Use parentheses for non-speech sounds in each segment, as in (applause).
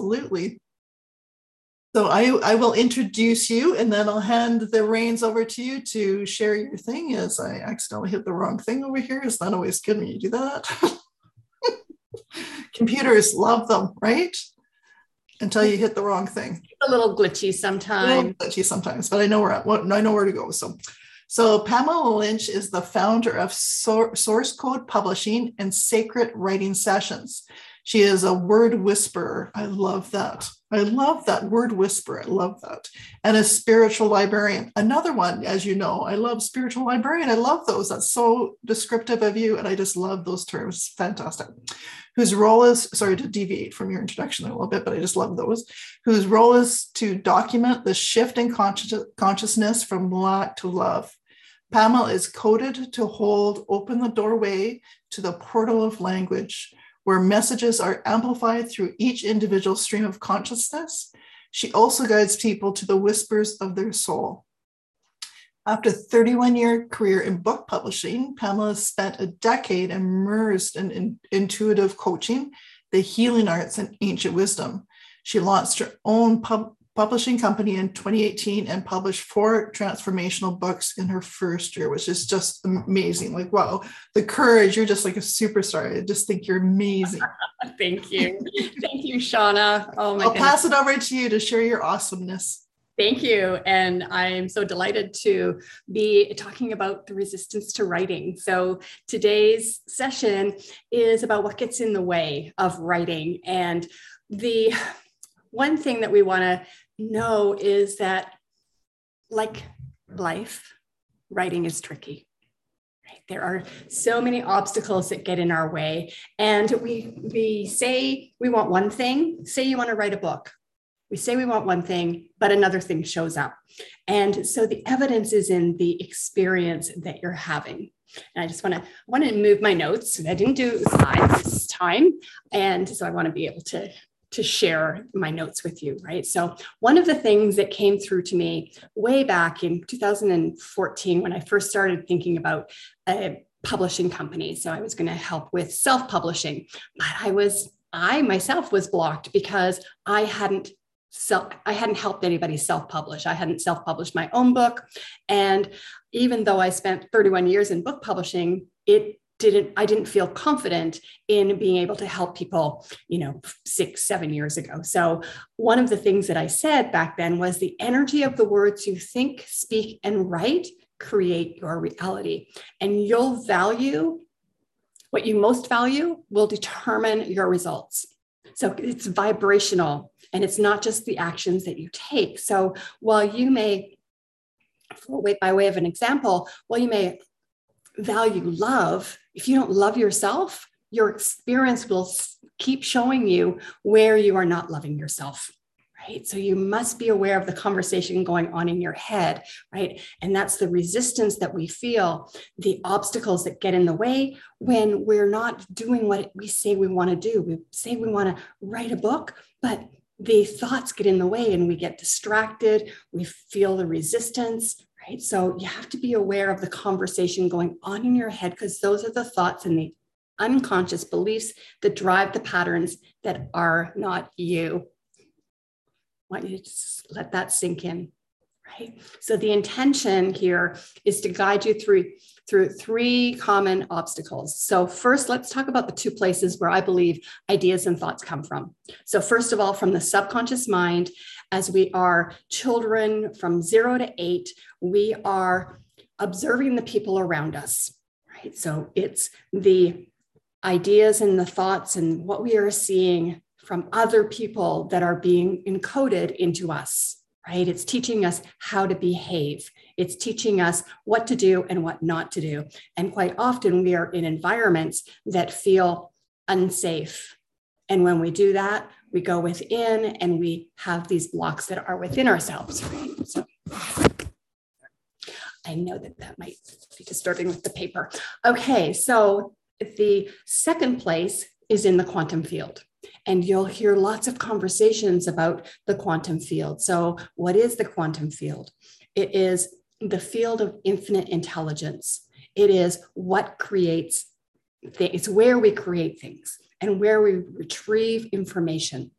absolutely. So I, I will introduce you and then I'll hand the reins over to you to share your thing as I accidentally hit the wrong thing over here. It's not always good when you do that. (laughs) Computers love them, right? Until you hit the wrong thing. a little glitchy sometimes. glitchy sometimes, but I know where I know where to go. So so Pamela Lynch is the founder of Source Code Publishing and Sacred Writing Sessions. She is a word whisperer. I love that. I love that word whisperer. I love that. And a spiritual librarian. Another one, as you know, I love spiritual librarian. I love those. That's so descriptive of you. And I just love those terms. Fantastic. Whose role is, sorry to deviate from your introduction a little bit, but I just love those. Whose role is to document the shift in consciousness from lack to love. Pamela is coded to hold open the doorway to the portal of language where messages are amplified through each individual stream of consciousness. She also guides people to the whispers of their soul. After a 31 year career in book publishing, Pamela spent a decade immersed in, in intuitive coaching, the healing arts, and ancient wisdom. She launched her own pub, publishing company in 2018 and published four transformational books in her first year, which is just amazing. Like, wow, the courage, you're just like a superstar. I just think you're amazing. (laughs) Thank you. Thank you, Shauna. Oh my I'll goodness. pass it over to you to share your awesomeness. Thank you. And I'm so delighted to be talking about the resistance to writing. So, today's session is about what gets in the way of writing. And the one thing that we want to know is that, like life, writing is tricky. Right? There are so many obstacles that get in our way. And we, we say we want one thing, say you want to write a book. We say we want one thing, but another thing shows up. And so the evidence is in the experience that you're having. And I just want to want to move my notes. I didn't do slides this time, and so I want to be able to to share my notes with you, right? So, one of the things that came through to me way back in 2014 when I first started thinking about a publishing company. So, I was going to help with self publishing, but I was, I myself was blocked because I hadn't self i hadn't helped anybody self-publish i hadn't self-published my own book and even though i spent 31 years in book publishing it didn't i didn't feel confident in being able to help people you know six seven years ago. So one of the things that i said back then was the energy of the words you think speak and write create your reality. And you'll value what you most value will determine your results. So it's vibrational and it's not just the actions that you take. So while you may by way of an example while you may value love, if you don't love yourself, your experience will keep showing you where you are not loving yourself. Right. So you must be aware of the conversation going on in your head. Right. And that's the resistance that we feel, the obstacles that get in the way when we're not doing what we say we want to do. We say we want to write a book, but the thoughts get in the way and we get distracted. We feel the resistance right? So you have to be aware of the conversation going on in your head because those are the thoughts and the unconscious beliefs that drive the patterns that are not you. I want you to just let that sink in, right? So the intention here is to guide you through through three common obstacles. So first, let's talk about the two places where I believe ideas and thoughts come from. So first of all, from the subconscious mind, as we are children from zero to eight, we are observing the people around us, right? So it's the ideas and the thoughts and what we are seeing from other people that are being encoded into us, right? It's teaching us how to behave. It's teaching us what to do and what not to do. And quite often we are in environments that feel unsafe. And when we do that, we go within and we have these blocks that are within ourselves. Right? So I know that that might be disturbing with the paper. Okay, so the second place is in the quantum field. And you'll hear lots of conversations about the quantum field. So, what is the quantum field? It is the field of infinite intelligence. It is what creates, th- it's where we create things and where we retrieve information.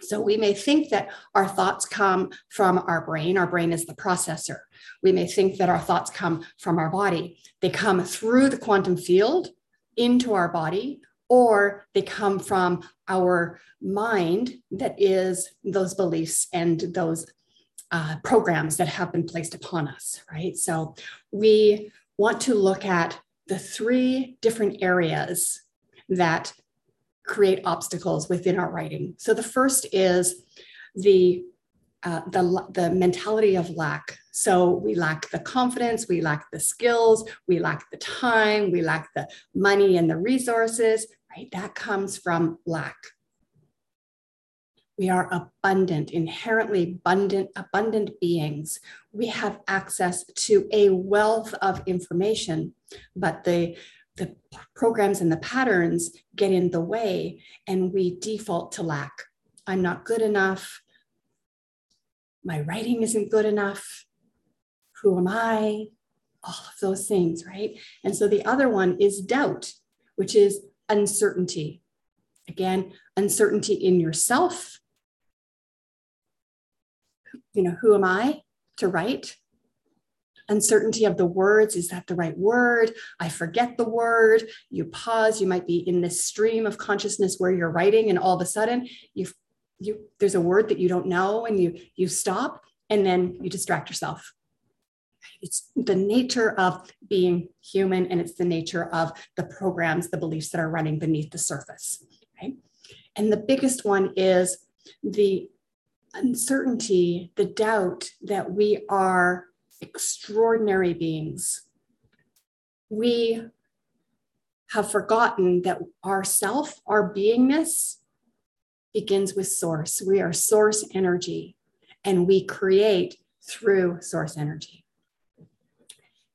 So we may think that our thoughts come from our brain. Our brain is the processor. We may think that our thoughts come from our body. They come through the quantum field into our body, or they come from our mind that is those beliefs and those uh, programs that have been placed upon us, right? So we want to look at the three different areas that create obstacles within our writing. So the first is the uh, the, the mentality of lack. So we lack the confidence, we lack the skills, we lack the time, we lack the money and the resources, right? That comes from lack. We are abundant, inherently abundant, abundant beings. We have access to a wealth of information, but the the programs and the patterns get in the way and we default to lack. I'm not good enough. My writing isn't good enough. Who am I? All of those things, right? And so the other one is doubt, which is uncertainty. Again, uncertainty in yourself. You know, who am I to write? Uncertainty of the words. Is that the right word? I forget the word. You pause. You might be in this stream of consciousness where you're writing and all of a sudden you you there's a word that you don't know and you you stop and then you distract yourself. It's the nature of being human and it's the nature of the programs the beliefs that are running beneath the surface right? And the biggest one is the uncertainty the doubt that we are extraordinary beings. We have forgotten that our self, our beingness, begins with source. We are source energy, and we create through source energy.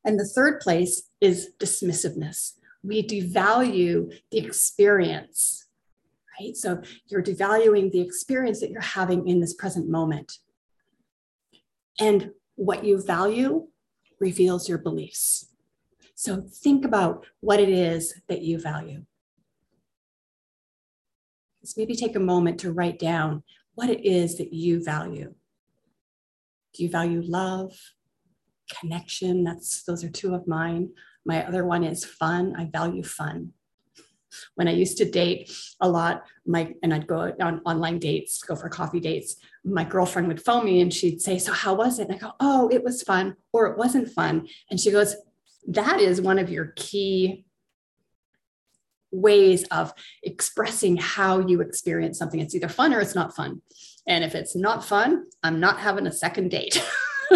And the third place is dismissiveness. We devalue the experience, right? So you're devaluing the experience that you're having in this present moment. And what you value reveals your beliefs. So think about what it is that you value. Just maybe take a moment to write down what it is that you value. Do you value love, connection? That's those are two of mine. My other one is fun. I value fun when I used to date a lot, my and I'd go on online dates, go for coffee dates. My girlfriend would phone me and she'd say, "So how was it?" And I go, "Oh, it was fun," or "It wasn't fun," and she goes, "That is one of your key." ways of expressing how you experience something it's either fun or it's not fun and if it's not fun i'm not having a second date (laughs)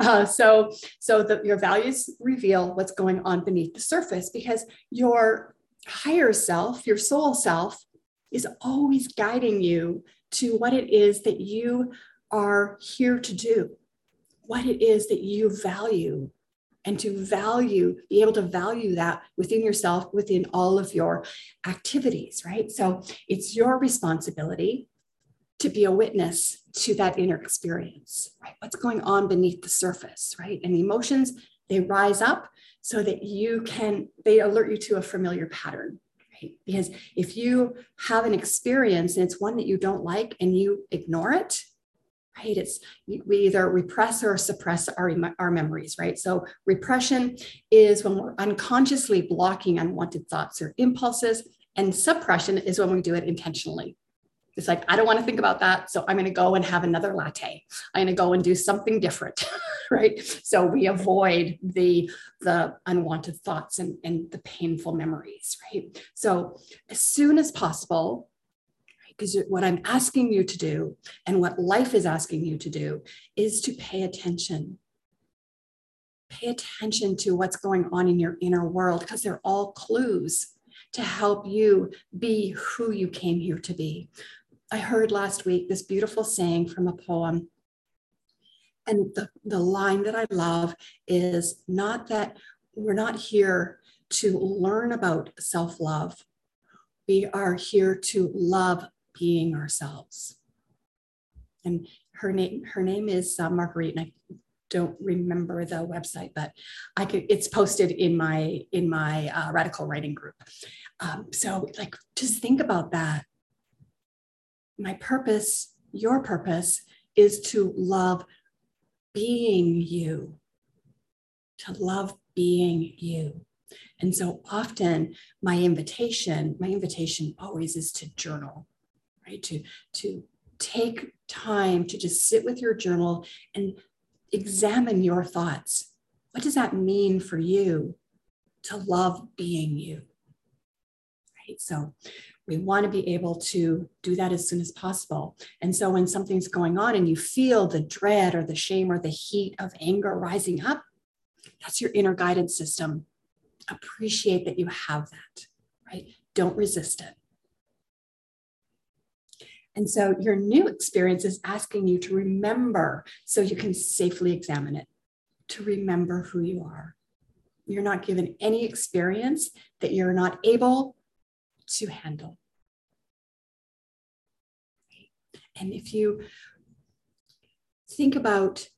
uh, so so the, your values reveal what's going on beneath the surface because your higher self your soul self is always guiding you to what it is that you are here to do what it is that you value and to value be able to value that within yourself within all of your activities right so it's your responsibility to be a witness to that inner experience, right? What's going on beneath the surface, right? And emotions, they rise up so that you can, they alert you to a familiar pattern, right? Because if you have an experience and it's one that you don't like and you ignore it, right? It's we either repress or suppress our, our memories, right? So repression is when we're unconsciously blocking unwanted thoughts or impulses, and suppression is when we do it intentionally, it's like, I don't want to think about that. So I'm going to go and have another latte. I'm going to go and do something different. (laughs) right. So we avoid the, the unwanted thoughts and, and the painful memories. Right. So as soon as possible, because what I'm asking you to do and what life is asking you to do is to pay attention. Pay attention to what's going on in your inner world because they're all clues to help you be who you came here to be. I heard last week this beautiful saying from a poem. And the, the line that I love is not that we're not here to learn about self love, we are here to love being ourselves. And her name, her name is uh, Marguerite, and I don't remember the website, but I could. It's posted in my in my uh, radical writing group. Um, so, like, just think about that my purpose, your purpose, is to love being you, to love being you. And so often my invitation, my invitation always is to journal, right? To, to take time to just sit with your journal and examine your thoughts. What does that mean for you to love being you? Right. So we want to be able to do that as soon as possible. And so when something's going on and you feel the dread or the shame or the heat of anger rising up, that's your inner guidance system. Appreciate that you have that, right? Don't resist it. And so your new experience is asking you to remember so you can safely examine it, to remember who you are. You're not given any experience that you're not able to handle. And if you think about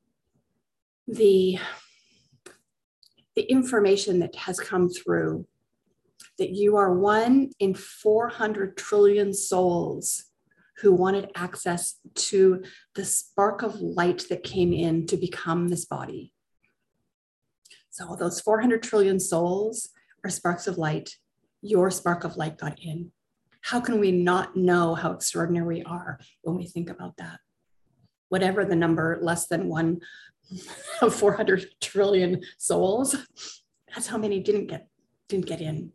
the, the information that has come through, that you are one in 400 trillion souls who wanted access to the spark of light that came in to become this body. So, those 400 trillion souls are sparks of light. Your spark of light got in. How can we not know how extraordinary we are when we think about that? Whatever the number, less than one (laughs) of 400 trillion souls, that's how many didn't get didn't get in.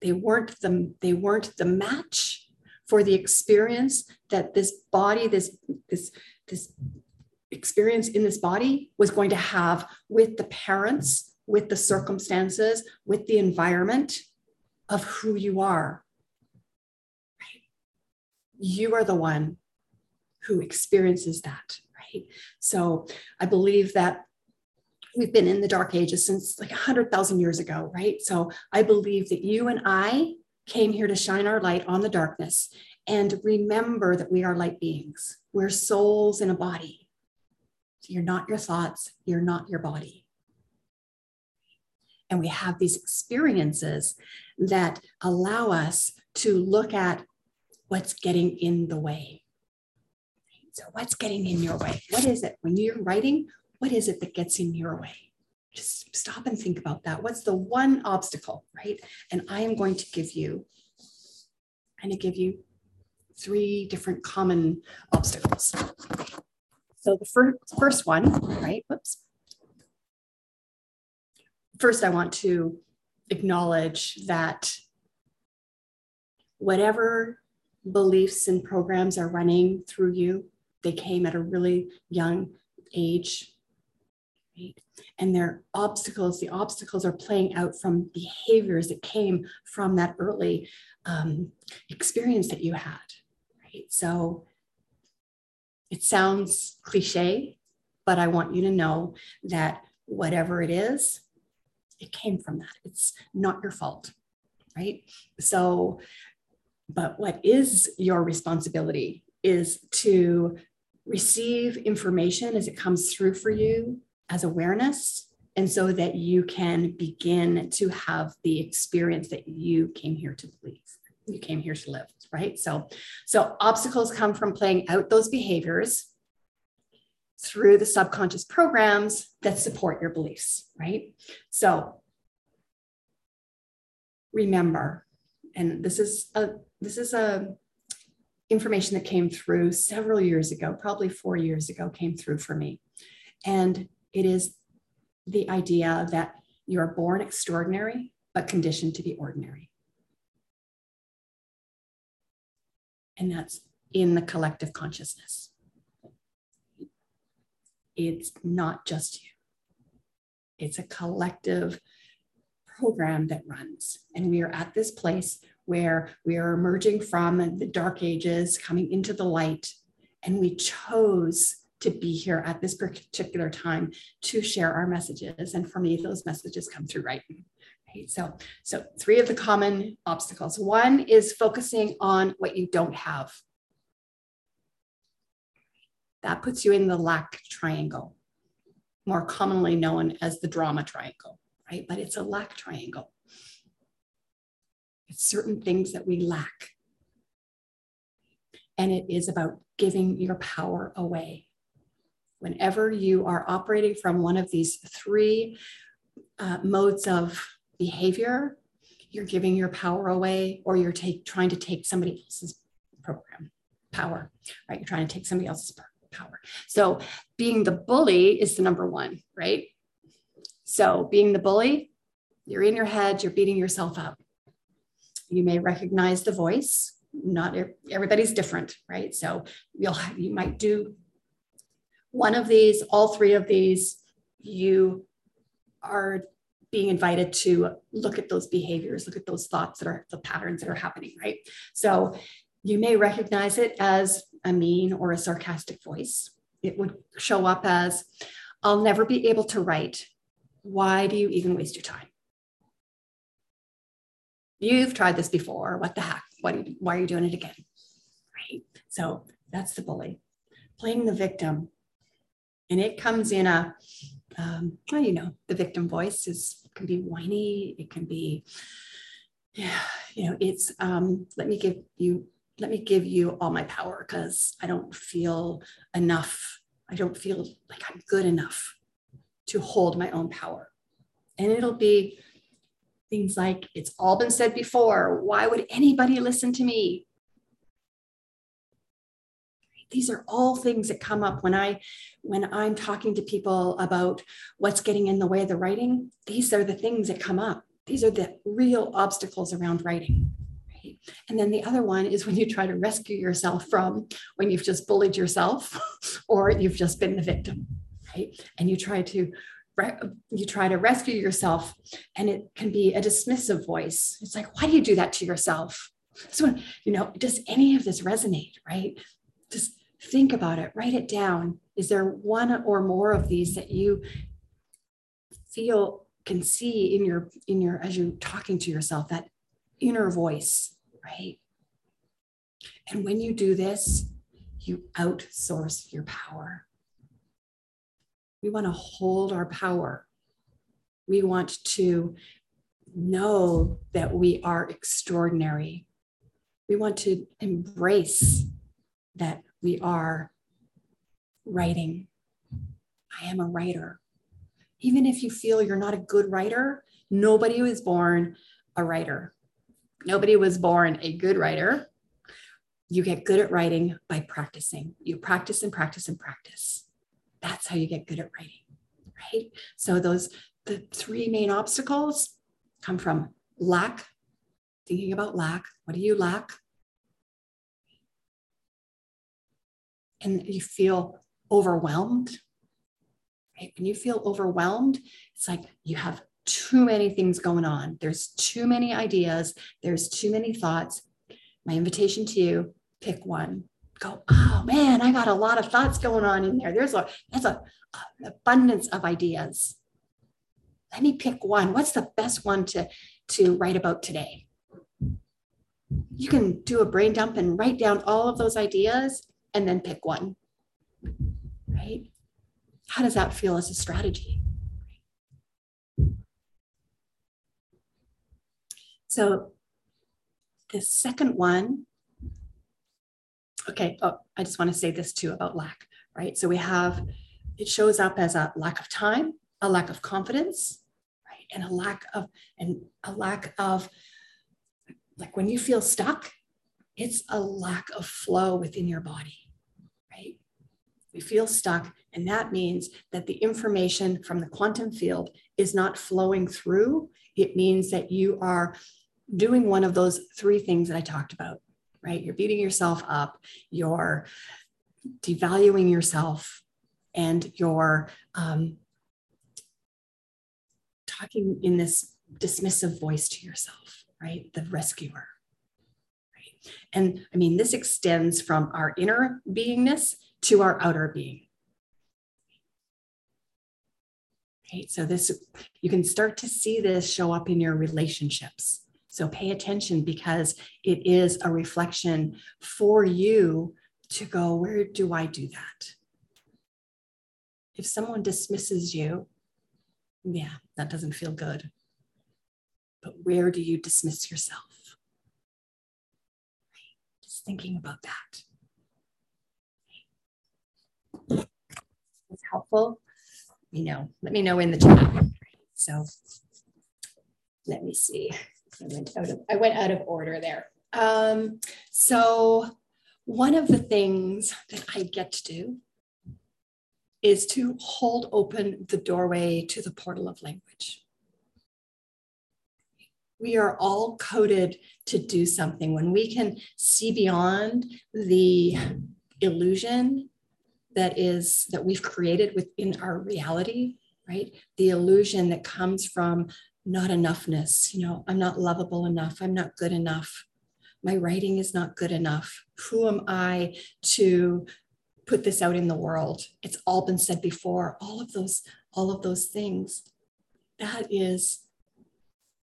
They weren't the they weren't the match for the experience that this body, this, this, this experience in this body was going to have with the parents, with the circumstances, with the environment of who you are. Right? You are the one who experiences that, right? So I believe that we've been in the dark ages since like 100,000 years ago, right? So I believe that you and I came here to shine our light on the darkness and remember that we are light beings. We're souls in a body. So you're not your thoughts, you're not your body. And we have these experiences that allow us to look at what's getting in the way. So, what's getting in your way? What is it? When you're writing, what is it that gets in your way? just stop and think about that. What's the one obstacle, right? And I am going to give you, I'm going to give you three different common obstacles. So the first, first one, right? Whoops. First, I want to acknowledge that whatever beliefs and programs are running through you, they came at a really young age right? And their obstacles, the obstacles are playing out from behaviors that came from that early um, experience that you had, right? So it sounds cliche, but I want you to know that whatever it is, it came from that. It's not your fault, right? So, but what is your responsibility is to receive information as it comes through for you as awareness and so that you can begin to have the experience that you came here to believe you came here to live right so so obstacles come from playing out those behaviors through the subconscious programs that support your beliefs right so remember and this is a this is a information that came through several years ago probably 4 years ago came through for me and it is the idea that you're born extraordinary, but conditioned to be ordinary. And that's in the collective consciousness. It's not just you, it's a collective program that runs. And we are at this place where we are emerging from the dark ages, coming into the light, and we chose to be here at this particular time to share our messages. And for me, those messages come through writing. Right? So, so three of the common obstacles. One is focusing on what you don't have. That puts you in the lack triangle, more commonly known as the drama triangle, right? But it's a lack triangle. It's certain things that we lack. and it is about giving your power away. Whenever you are operating from one of these three uh, modes of behavior, you're giving your power away or you're take, trying to take somebody else's program power, right? You're trying to take somebody else's power. So being the bully is the number one, right? So being the bully, you're in your head, you're beating yourself up. You may recognize the voice. Not everybody's different, right? So you'll you might do one of these, all three of these. You are being invited to look at those behaviors, look at those thoughts that are the patterns that are happening, right? So you may recognize it as a mean or a sarcastic voice. It would show up as, I'll never be able to write. Why do you even waste your time? You've tried this before. What the heck? What why are you doing it again? Right. So that's the bully playing the victim. And it comes in a, um, well, you know, the victim voice is can be whiny. It can be, yeah, (sighs) you know, it's um, let me give you let me give you all my power because I don't feel enough. I don't feel like I'm good enough to hold my own power. And it'll be things like, it's all been said before. Why would anybody listen to me? These are all things that come up when I when I'm talking to people about what's getting in the way of the writing. These are the things that come up. These are the real obstacles around writing. And then the other one is when you try to rescue yourself from when you've just bullied yourself (laughs) or you've just been the victim, right? And you try to you try to rescue yourself and it can be a dismissive voice. It's like, why do you do that to yourself? So, you know, does any of this resonate, right? Just think about it, write it down. Is there one or more of these that you feel can see in your in your as you're talking to yourself that inner voice right? And when you do this, you outsource your power. We want to hold our power. We want to know that we are extraordinary. We want to embrace that we are writing. I am a writer. Even if you feel you're not a good writer, nobody was born a writer. Nobody was born a good writer. You get good at writing by practicing. You practice and practice and practice. That's how you get good at writing, right? So those the three main obstacles come from lack, thinking about lack. What do you lack? And you feel overwhelmed, right? When you feel overwhelmed, it's like you have too many things going on. There's too many ideas. There's too many thoughts. My invitation to you, pick one. Go, oh man, I got a lot of thoughts going on in there. There's a that's a, an abundance of ideas. Let me pick one. What's the best one to, to write about today? You can do a brain dump and write down all of those ideas and then pick one. Right? How does that feel as a strategy? So the second one, okay, oh, I just want to say this too about lack, right? So we have, it shows up as a lack of time, a lack of confidence, right? And a lack of, and a lack of, like when you feel stuck, it's a lack of flow within your body, right? We feel stuck, and that means that the information from the quantum field is not flowing through. It means that you are doing one of those three things that I talked about, right? You're beating yourself up, you're devaluing yourself, and you're um, talking in this dismissive voice to yourself, right? The rescuer. Right? And I mean, this extends from our inner beingness to our outer being. Right? So this you can start to see this show up in your relationships so pay attention because it is a reflection for you to go, where do I do that? If someone dismisses you, yeah, that doesn't feel good. But where do you dismiss yourself? Just thinking about that. It's helpful. You know, let me know in the chat. So let me see. I went out of, I went out of order there. Um, so one of the things that I get to do is to hold open the doorway to the portal of language. We are all coded to do something. When we can see beyond the illusion that is that we've created within our reality, right? The illusion that comes from not enoughness, you know, I'm not lovable enough, I'm not good enough. My writing is not good enough. Who am I to put this out in the world. It's all been said before. All of those, all of those things. That is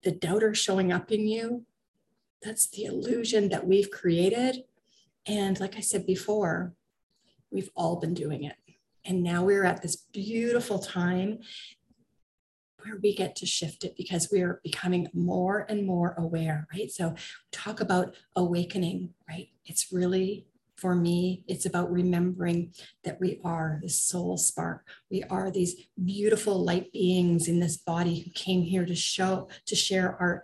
the doubter showing up in you. That's the illusion that we've created. And like I said before, we've all been doing it. And now we're at this beautiful time where we get to shift it because we are becoming more and more aware, right? So talk about awakening, right? It's really for me, it's about remembering that we are the soul spark. We are these beautiful light beings in this body who came here to show, to share our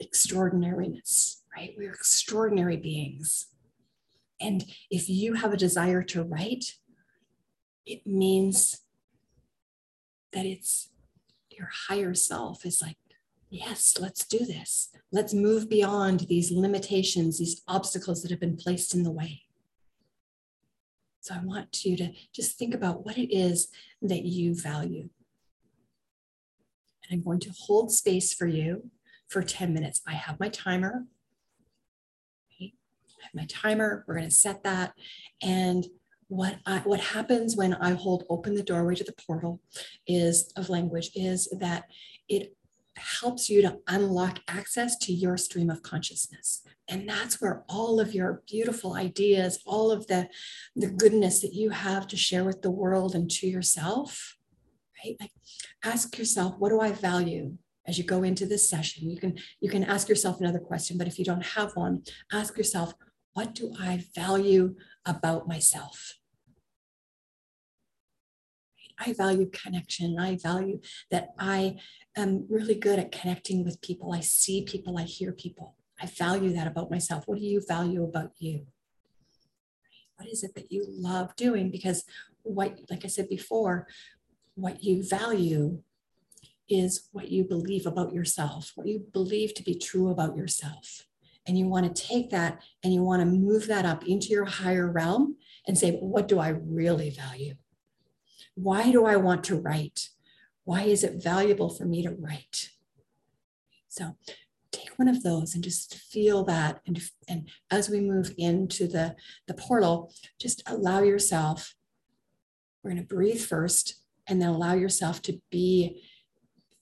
extraordinariness, right? We're extraordinary beings. And if you have a desire to write, it means that it's your higher self is like, yes, let's do this. Let's move beyond these limitations, these obstacles that have been placed in the way. So I want you to just think about what it is that you value. And I'm going to hold space for you for 10 minutes. I have my timer. I have my timer. We're going to set that. And what I, what happens when I hold open the doorway to the portal is of language is that it helps you to unlock access to your stream of consciousness. And that's where all of your beautiful ideas all of the the goodness that you have to share with the world and to yourself right? Like ask yourself what do i value as you go into this session? You can you can ask yourself another question but if you don't have one ask yourself what do i value about myself I value connection. I value that I am really good at connecting with people. I see people, I hear people. I value that about myself. What do you value about you? What is it that you love doing? Because what, like I said before, what you value is what you believe about yourself, what you believe to be true about yourself. And you want to take that and you want to move that up into your higher realm and say, what do I really value? Why do I want to write? Why is it valuable for me to write? So take one of those and just feel that. And, and as we move into the, the portal, just allow yourself, we're going to breathe first and then allow yourself to be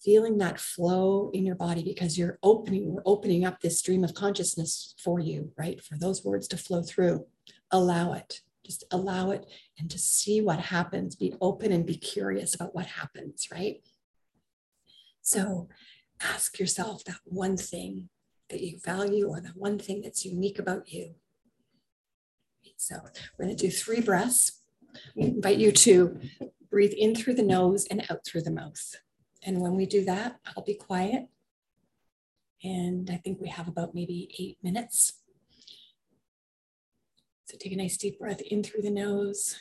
feeling that flow in your body because you're opening, we're opening up this stream of consciousness for you, right? For those words to flow through. Allow it. Just allow it and just see what happens. Be open and be curious about what happens, right? So ask yourself that one thing that you value or that one thing that's unique about you. So we're going to do three breaths. We invite you to breathe in through the nose and out through the mouth. And when we do that, I'll be quiet. And I think we have about maybe eight minutes. So take a nice deep breath in through the nose,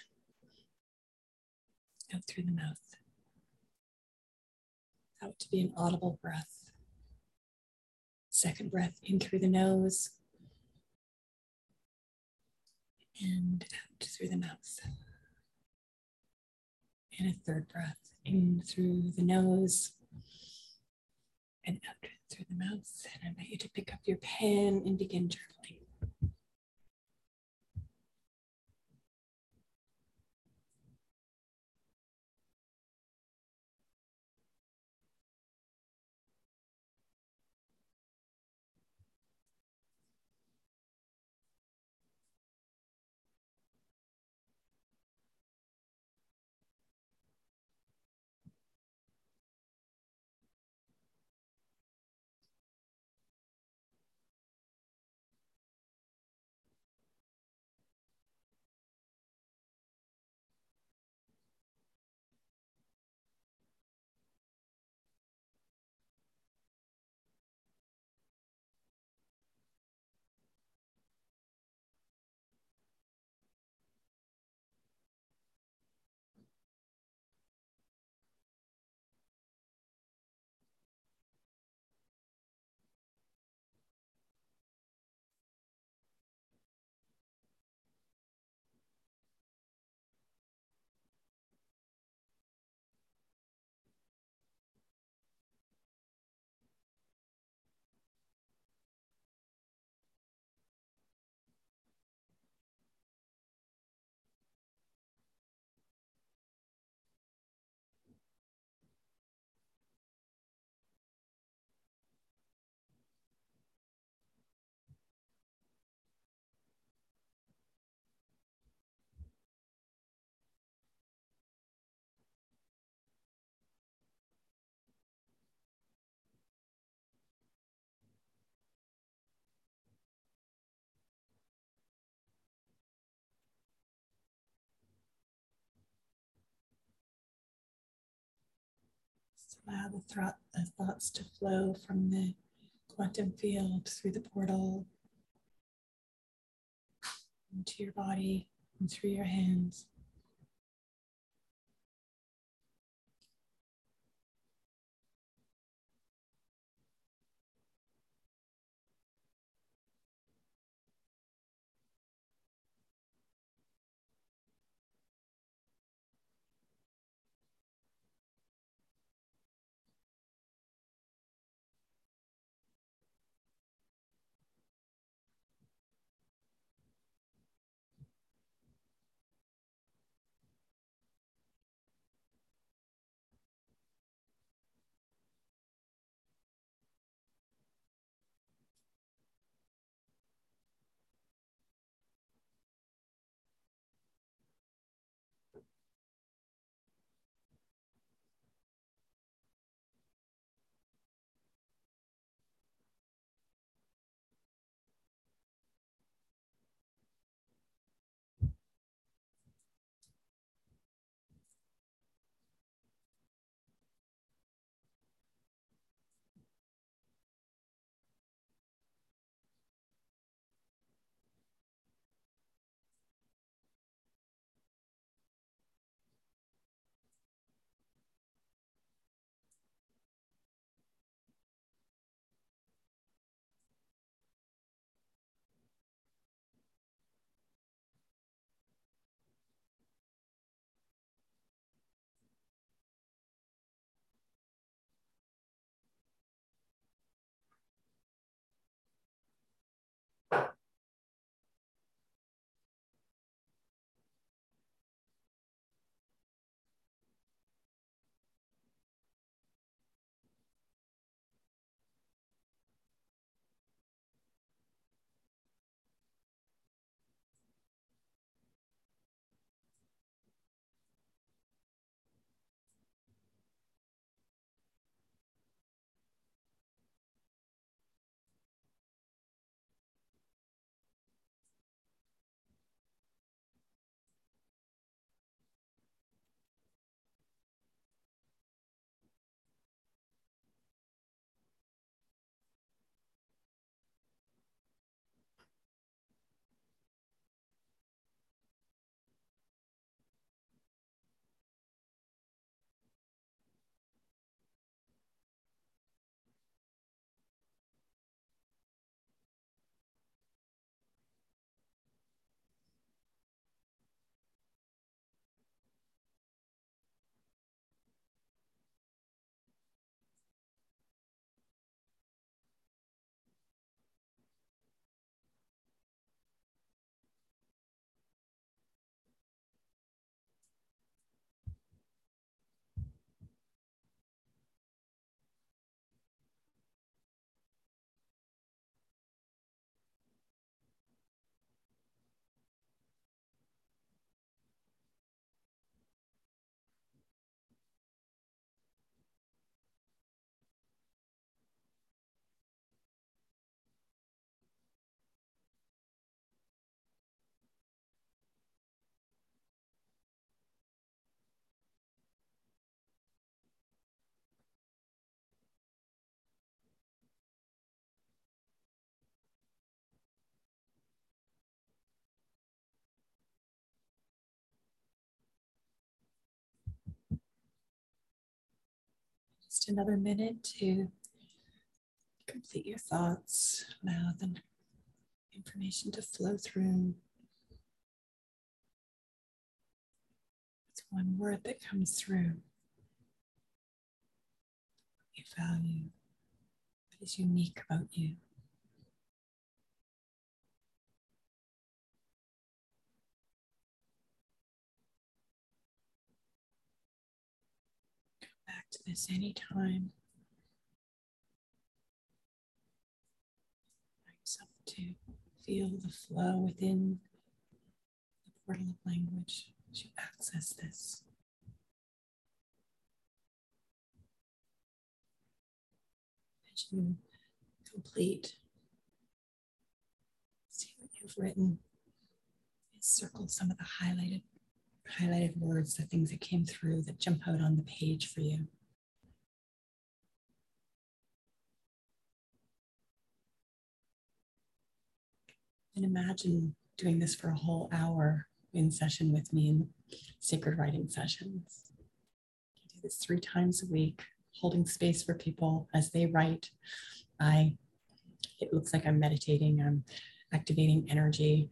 out through the mouth. Out to be an audible breath. Second breath in through the nose and out through the mouth. And a third breath in through the nose and out through the mouth. And I invite you to pick up your pen and begin journaling. Allow the, thought, the thoughts to flow from the quantum field through the portal into your body and through your hands. Just another minute to complete your thoughts, allow the information to flow through. It's one word that comes through. You value what is unique about you. To this anytime. Yourself to feel the flow within the portal of language as you access this. As you complete, see what you've written. Circle some of the highlighted highlighted words, the things that came through that jump out on the page for you. And imagine doing this for a whole hour in session with me in sacred writing sessions. I do this three times a week, holding space for people as they write. I it looks like I'm meditating, I'm activating energy,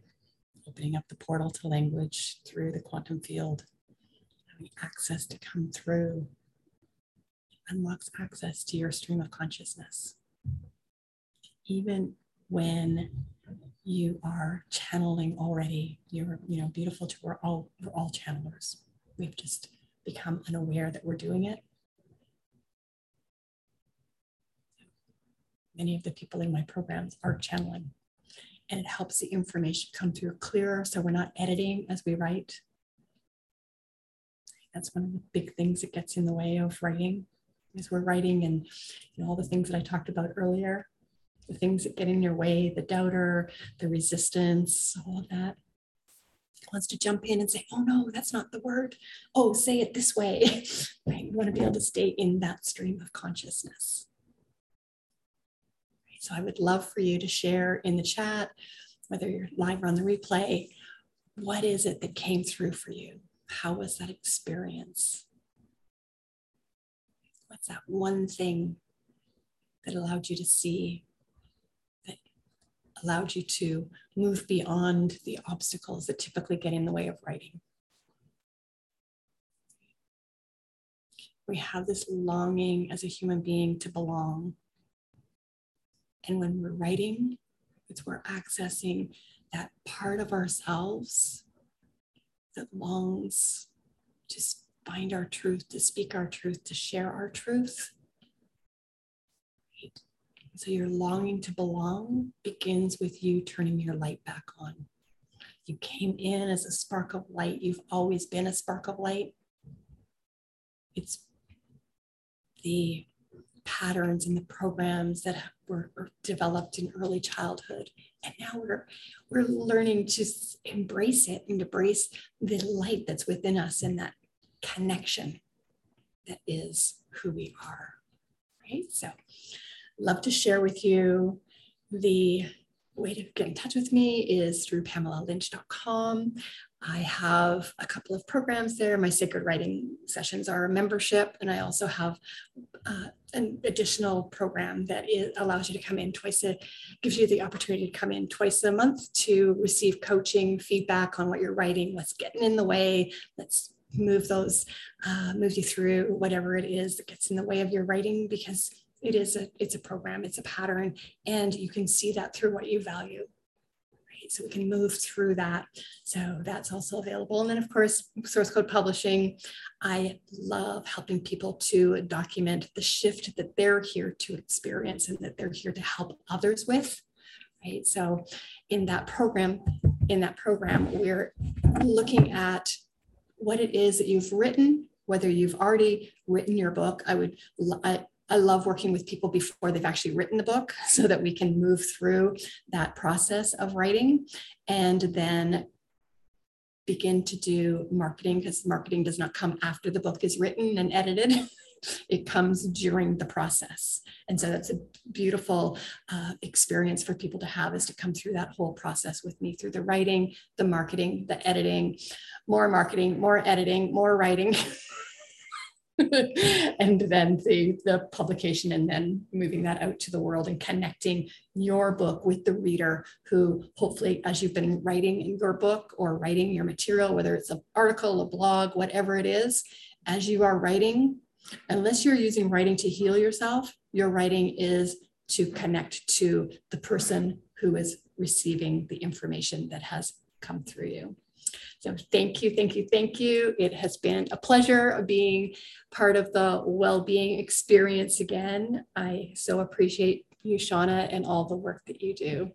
opening up the portal to language through the quantum field, having access to come through. unlocks access to your stream of consciousness. Even when you are channeling already, you're, you know, beautiful to we're all we're all channelers. We've just become unaware that we're doing it. Many of the people in my programs are channeling and it helps the information come through clearer so we're not editing as we write. That's one of the big things that gets in the way of writing as we're writing and you know, all the things that I talked about earlier, the things that get in your way, the doubter, the resistance, all of that wants to jump in and say, oh no, that's not the word. Oh, say it this way. (laughs) right? You want to be able to stay in that stream of consciousness. So I would love for you to share in the chat, whether you're live or on the replay, what is it that came through for you? How was that experience? What's that one thing that allowed you to see, allowed you to move beyond the obstacles that typically get in the way of writing? We have this longing as a human being to belong, and when we're writing, it's we're accessing that part of ourselves that longs to find our truth, to speak our truth, to share our truth. So your longing to belong begins with you turning your light back on. You came in as a spark of light. You've always been a spark of light. It's the patterns and the programs that were, developed in early childhood and now we're we're learning to embrace it and embrace the light that's within us and that connection that is who we are right so love to share with you the way to get in touch with me is through pamelalynch.com I have a couple of programs there. My sacred writing sessions are a membership, and I also have uh, an additional program that is, allows you to come in twice a gives you the opportunity to come in twice a month to receive coaching, feedback on what you're writing, what's getting in the way. Let's move those, uh, move you through whatever it is that gets in the way of your writing because it is a it's a program, it's a pattern, and you can see that through what you value right so we can move through that. So that's also available. And then of course, source code publishing. I love helping people to document the shift that they're here to experience and that they're here to help others with. Right. So in that program, in that program, we're looking at what it is that you've written, whether you've already written your book. I would I, I love working with people before they've actually written the book (laughs) so that we can move through that process of writing and then begin to do marketing because marketing does not come after the book is written and edited. (laughs) it comes during the process. And so that's a beautiful uh, experience for people to have is to come through that whole process with me through the writing, the marketing, the editing, more marketing, more editing, more writing. (laughs) (laughs) and then the, the publication and then moving that out to the world and connecting your book with the reader who hopefully as you've been writing in your book or writing your material whether it's an article a blog whatever it is as you are writing unless you're using writing to heal yourself your writing is to connect to the person who is receiving the information that has come through you so thank you, thank you, thank you. It has been a pleasure being part of the well-being experience again. I so appreciate you, Shauna, and all the work that you do.